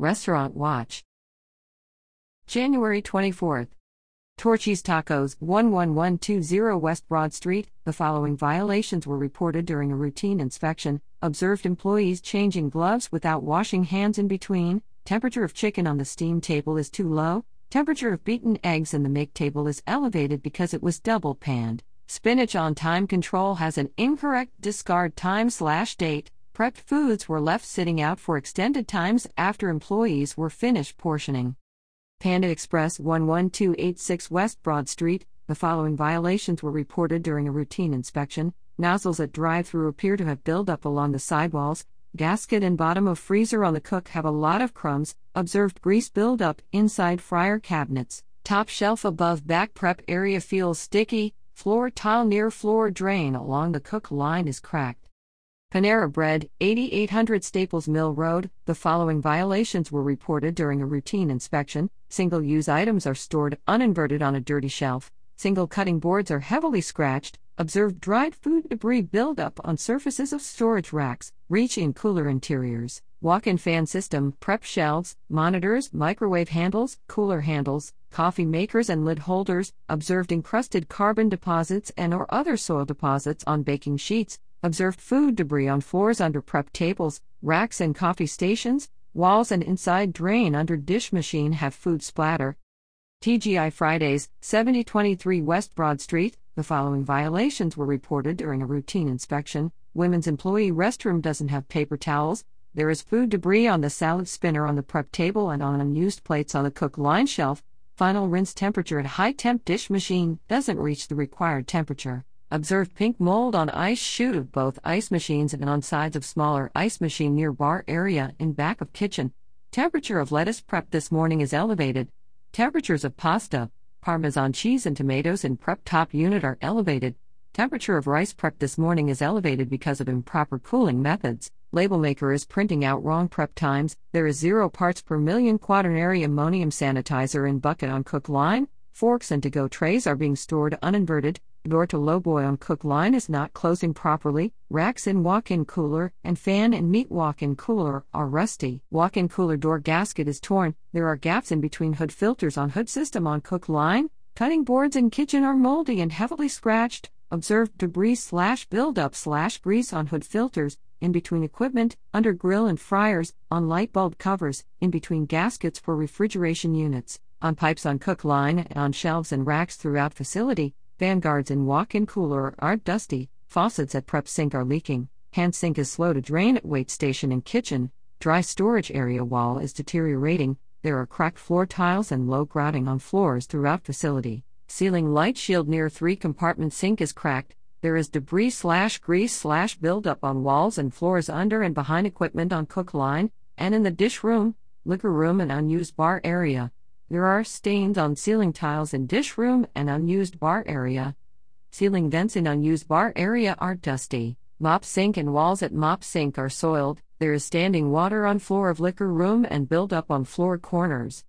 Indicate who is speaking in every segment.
Speaker 1: Restaurant Watch. January 24th. Torchy's Tacos, 11120 West Broad Street. The following violations were reported during a routine inspection. Observed employees changing gloves without washing hands in between. Temperature of chicken on the steam table is too low. Temperature of beaten eggs in the make table is elevated because it was double panned. Spinach on time control has an incorrect discard time slash date. Prepped foods were left sitting out for extended times after employees were finished portioning. Panda Express 11286 West Broad Street. The following violations were reported during a routine inspection. Nozzles at drive through appear to have buildup along the sidewalls. Gasket and bottom of freezer on the cook have a lot of crumbs. Observed grease buildup inside fryer cabinets. Top shelf above back prep area feels sticky. Floor tile near floor drain along the cook line is cracked. Panera Bread, 8800 Staples Mill Road. The following violations were reported during a routine inspection. Single use items are stored uninverted on a dirty shelf. Single cutting boards are heavily scratched. Observed dried food debris buildup on surfaces of storage racks, reach in cooler interiors. Walk in fan system, prep shelves, monitors, microwave handles, cooler handles, coffee makers and lid holders, observed encrusted carbon deposits and or other soil deposits on baking sheets, observed food debris on floors under prep tables, racks and coffee stations, walls and inside drain under dish machine have food splatter. TGI Fridays, 7023 West Broad Street. The following violations were reported during a routine inspection. Women's employee restroom doesn't have paper towels, there is food debris on the salad spinner on the prep table and on unused plates on the cook line shelf. Final rinse temperature at high temp dish machine doesn't reach the required temperature. Observed pink mold on ice chute of both ice machines and on sides of smaller ice machine near bar area in back of kitchen. Temperature of lettuce prep this morning is elevated. Temperatures of pasta, parmesan cheese and tomatoes in prep top unit are elevated. Temperature of rice prep this morning is elevated because of improper cooling methods. Label maker is printing out wrong prep times. There is 0 parts per million quaternary ammonium sanitizer in bucket on cook line. Forks and to go trays are being stored uninverted. Door to lowboy on cook line is not closing properly. Racks in walk in cooler and fan and meat walk in cooler are rusty. Walk in cooler door gasket is torn. There are gaps in between hood filters on hood system on cook line. Cutting boards in kitchen are moldy and heavily scratched. Observed debris slash buildup slash grease on hood filters in between equipment, under grill and fryers, on light bulb covers, in between gaskets for refrigeration units, on pipes on cook line, and on shelves and racks throughout facility. Fan guards in walk in cooler are dusty, faucets at prep sink are leaking, hand sink is slow to drain at wait station and kitchen, dry storage area wall is deteriorating, there are cracked floor tiles and low grouting on floors throughout facility. Ceiling light shield near three compartment sink is cracked, there is debris slash grease slash buildup on walls and floors under and behind equipment on cook line, and in the dish room, liquor room, and unused bar area. There are stains on ceiling tiles in dish room and unused bar area. Ceiling vents in unused bar area are dusty. Mop sink and walls at mop sink are soiled. There is standing water on floor of liquor room and buildup on floor corners.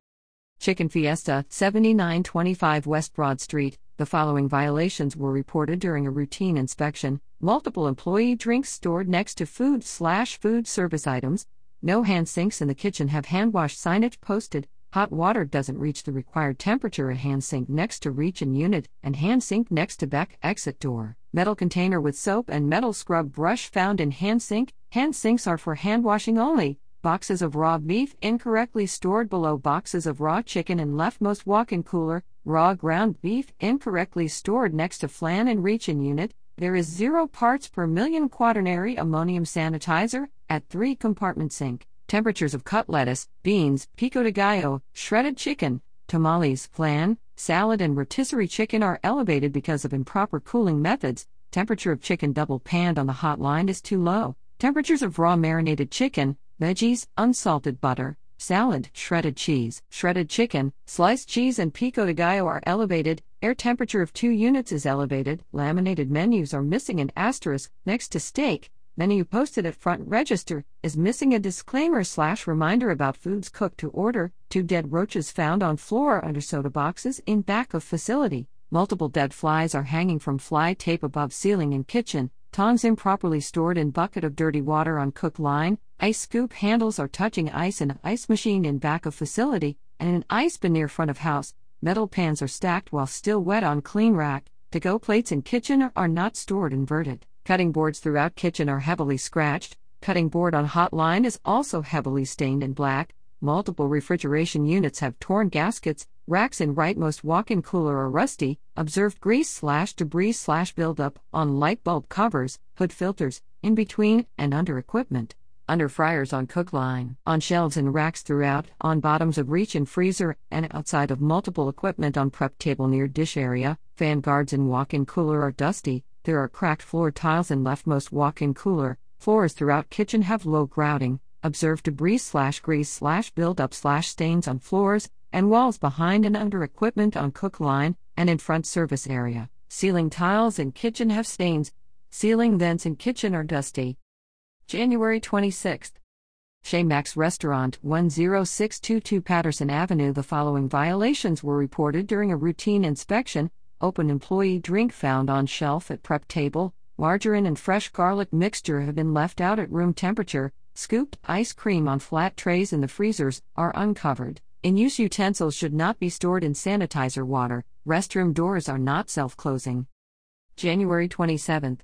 Speaker 1: Chicken Fiesta, 7925 West Broad Street. The following violations were reported during a routine inspection multiple employee drinks stored next to food slash food service items, no hand sinks in the kitchen have hand wash signage posted, hot water doesn't reach the required temperature, a hand sink next to reach in unit, and hand sink next to back exit door, metal container with soap and metal scrub brush found in hand sink, hand sinks are for hand washing only. Boxes of raw beef incorrectly stored below boxes of raw chicken in leftmost walk in cooler, raw ground beef incorrectly stored next to flan and reach in unit. There is zero parts per million quaternary ammonium sanitizer at three compartment sink. Temperatures of cut lettuce, beans, pico de gallo, shredded chicken, tamales, flan, salad, and rotisserie chicken are elevated because of improper cooling methods. Temperature of chicken double panned on the hot line is too low. Temperatures of raw marinated chicken, veggies, unsalted butter, salad, shredded cheese, shredded chicken, sliced cheese, and pico de gallo are elevated. Air temperature of 2 units is elevated. Laminated menus are missing an asterisk next to steak. Menu posted at front register is missing a disclaimer slash reminder about foods cooked to order. Two dead roaches found on floor under soda boxes in back of facility. Multiple dead flies are hanging from fly tape above ceiling in kitchen. tongs improperly stored in bucket of dirty water on cook line, ice scoop handles are touching ice in ice machine in back of facility, and an ice bin near front of house, metal pans are stacked while still wet on clean rack, to go plates in kitchen are not stored inverted, cutting boards throughout kitchen are heavily scratched, cutting board on hot line is also heavily stained in black, multiple refrigeration units have torn gaskets, racks in rightmost walk-in cooler are rusty, observed grease slash debris slash buildup on light bulb covers, hood filters, in between and under equipment. Under fryers on cook line, on shelves and racks throughout, on bottoms of reach and freezer, and outside of multiple equipment on prep table near dish area, fan guards in walk in cooler are dusty, there are cracked floor tiles in leftmost walk in cooler, floors throughout kitchen have low grouting, observed debris slash grease slash buildup slash stains on floors and walls behind and under equipment on cook line and in front service area. Ceiling tiles in kitchen have stains. Ceiling vents in kitchen are dusty. January 26th. Chez Max Restaurant, 10622 Patterson Avenue. The following violations were reported during a routine inspection open employee drink found on shelf at prep table, margarine and fresh garlic mixture have been left out at room temperature, Scooped ice cream on flat trays in the freezers are uncovered. In use utensils should not be stored in sanitizer water. Restroom doors are not self closing. January 27th.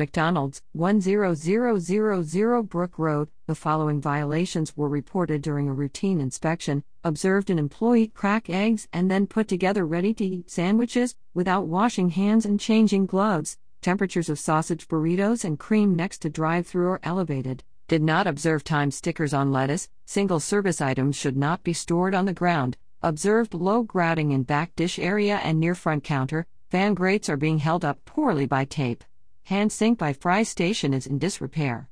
Speaker 1: McDonald's, 10000 Brook Road. The following violations were reported during a routine inspection. Observed an employee crack eggs and then put together ready to eat sandwiches without washing hands and changing gloves. Temperatures of sausage burritos and cream next to drive through are elevated. Did not observe time stickers on lettuce, single service items should not be stored on the ground. Observed low grouting in back dish area and near front counter, fan grates are being held up poorly by tape. Hand sink by fry station is in disrepair.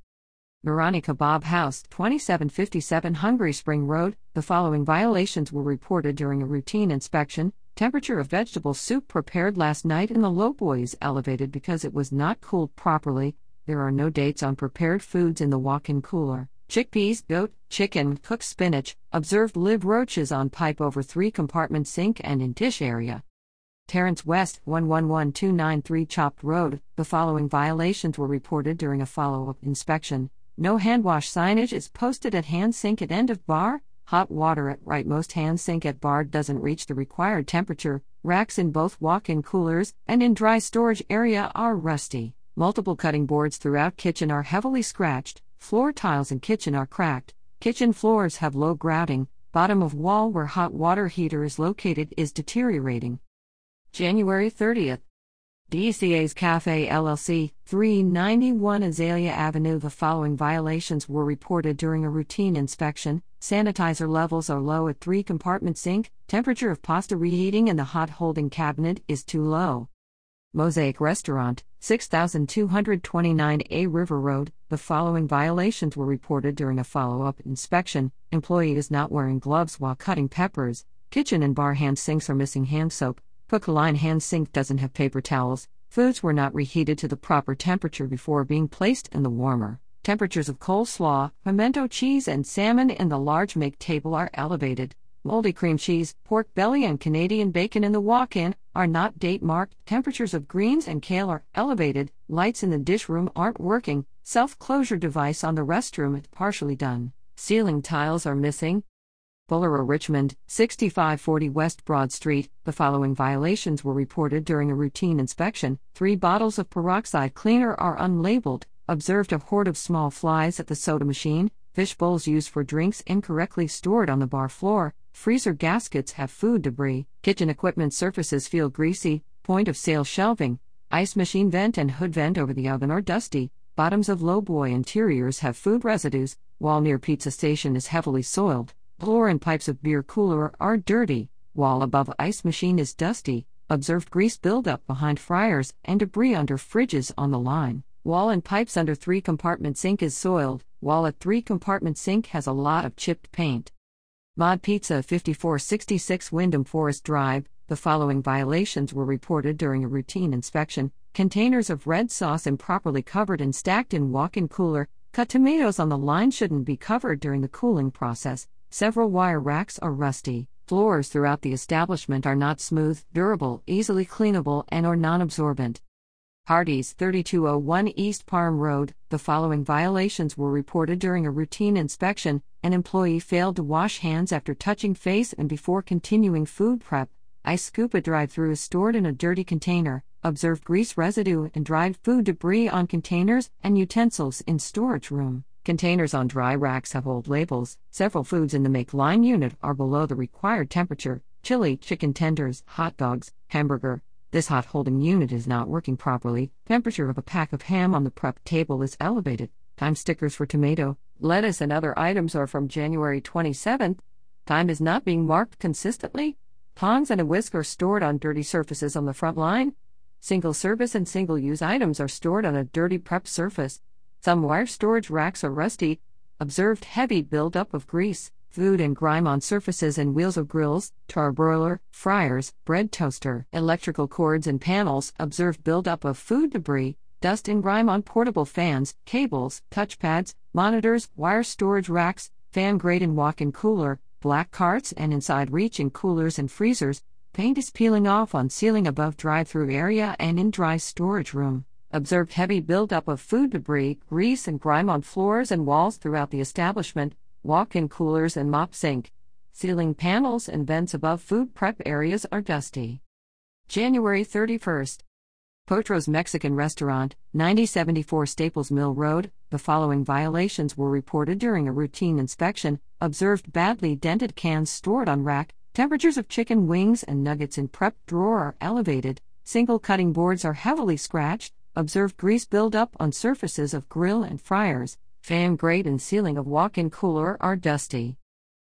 Speaker 1: Nurani Kebab House, 2757 Hungary Spring Road. The following violations were reported during a routine inspection. Temperature of vegetable soup prepared last night in the low boy is elevated because it was not cooled properly. There are no dates on prepared foods in the walk in cooler. Chickpeas, goat, chicken, cooked spinach, observed live roaches on pipe over three compartment sink and in dish area. Terrence West, 111293 Chopped Road. The following violations were reported during a follow up inspection. No hand wash signage is posted at hand sink at end of bar. Hot water at rightmost hand sink at bar doesn't reach the required temperature. Racks in both walk in coolers and in dry storage area are rusty. Multiple cutting boards throughout kitchen are heavily scratched, floor tiles in kitchen are cracked, kitchen floors have low grouting, bottom of wall where hot water heater is located is deteriorating. January 30th. DCA's Cafe LLC, 391 Azalea Avenue. The following violations were reported during a routine inspection. Sanitizer levels are low at three compartment sink, temperature of pasta reheating in the hot holding cabinet is too low. Mosaic Restaurant, 6229A River Road. The following violations were reported during a follow up inspection. Employee is not wearing gloves while cutting peppers. Kitchen and bar hand sinks are missing hand soap. Cook line hand sink doesn't have paper towels. Foods were not reheated to the proper temperature before being placed in the warmer. Temperatures of coleslaw, pimento cheese, and salmon in the large make table are elevated moldy cream cheese, pork belly, and Canadian bacon in the walk in are not date marked, temperatures of greens and kale are elevated, lights in the dish room aren't working, self closure device on the restroom is partially done, ceiling tiles are missing. Bullera Richmond, 6540 West Broad Street. The following violations were reported during a routine inspection. Three bottles of peroxide cleaner are unlabeled. Observed a horde of small flies at the soda machine. Fish bowls used for drinks incorrectly stored on the bar floor. Freezer gaskets have food debris, kitchen equipment surfaces feel greasy, point of sale shelving, ice machine vent and hood vent over the oven are dusty, bottoms of lowboy interiors have food residues, wall near pizza station is heavily soiled, floor and pipes of beer cooler are dirty, wall above ice machine is dusty, observed grease buildup behind fryers and debris under fridges on the line. Wall and pipes under three compartment sink is soiled, wall at three compartment sink has a lot of chipped paint. Mod Pizza 5466 Wyndham Forest Drive. The following violations were reported during a routine inspection containers of red sauce improperly covered and stacked in walk in cooler, cut tomatoes on the line shouldn't be covered during the cooling process, several wire racks are rusty, floors throughout the establishment are not smooth, durable, easily cleanable, and or non absorbent. Hardee's 3201 East Parham Road. The following violations were reported during a routine inspection. An employee failed to wash hands after touching face and before continuing food prep. Ice Scuba drive through is stored in a dirty container. Observed grease residue and dried food debris on containers and utensils in storage room. Containers on dry racks have old labels. Several foods in the make line unit are below the required temperature chili, chicken tenders, hot dogs, hamburger. This hot holding unit is not working properly. Temperature of a pack of ham on the prep table is elevated. Time stickers for tomato, lettuce, and other items are from January 27th. Time is not being marked consistently. Tongs and a whisk are stored on dirty surfaces on the front line. Single service and single use items are stored on a dirty prep surface. Some wire storage racks are rusty. Observed heavy buildup of grease, food and grime on surfaces and wheels of grills, char broiler, fryers, bread toaster, electrical cords and panels. Observed buildup of food debris, dust and grime on portable fans, cables, touchpads, monitors, wire storage racks, fan grate and walk in cooler, black carts and inside reach in coolers and freezers. Paint is peeling off on ceiling above drive through area and in dry storage room. Observed heavy buildup of food debris, grease, and grime on floors and walls throughout the establishment, walk in coolers and mop sink. Ceiling panels and vents above food prep areas are dusty. January 31st. Potro's Mexican Restaurant, 9074 Staples Mill Road. The following violations were reported during a routine inspection. Observed badly dented cans stored on rack, Temperatures of chicken wings and nuggets in prep drawer are elevated. Single cutting boards are heavily scratched. Observed grease buildup on surfaces of grill and fryers. Fan grate and ceiling of walk in cooler are dusty.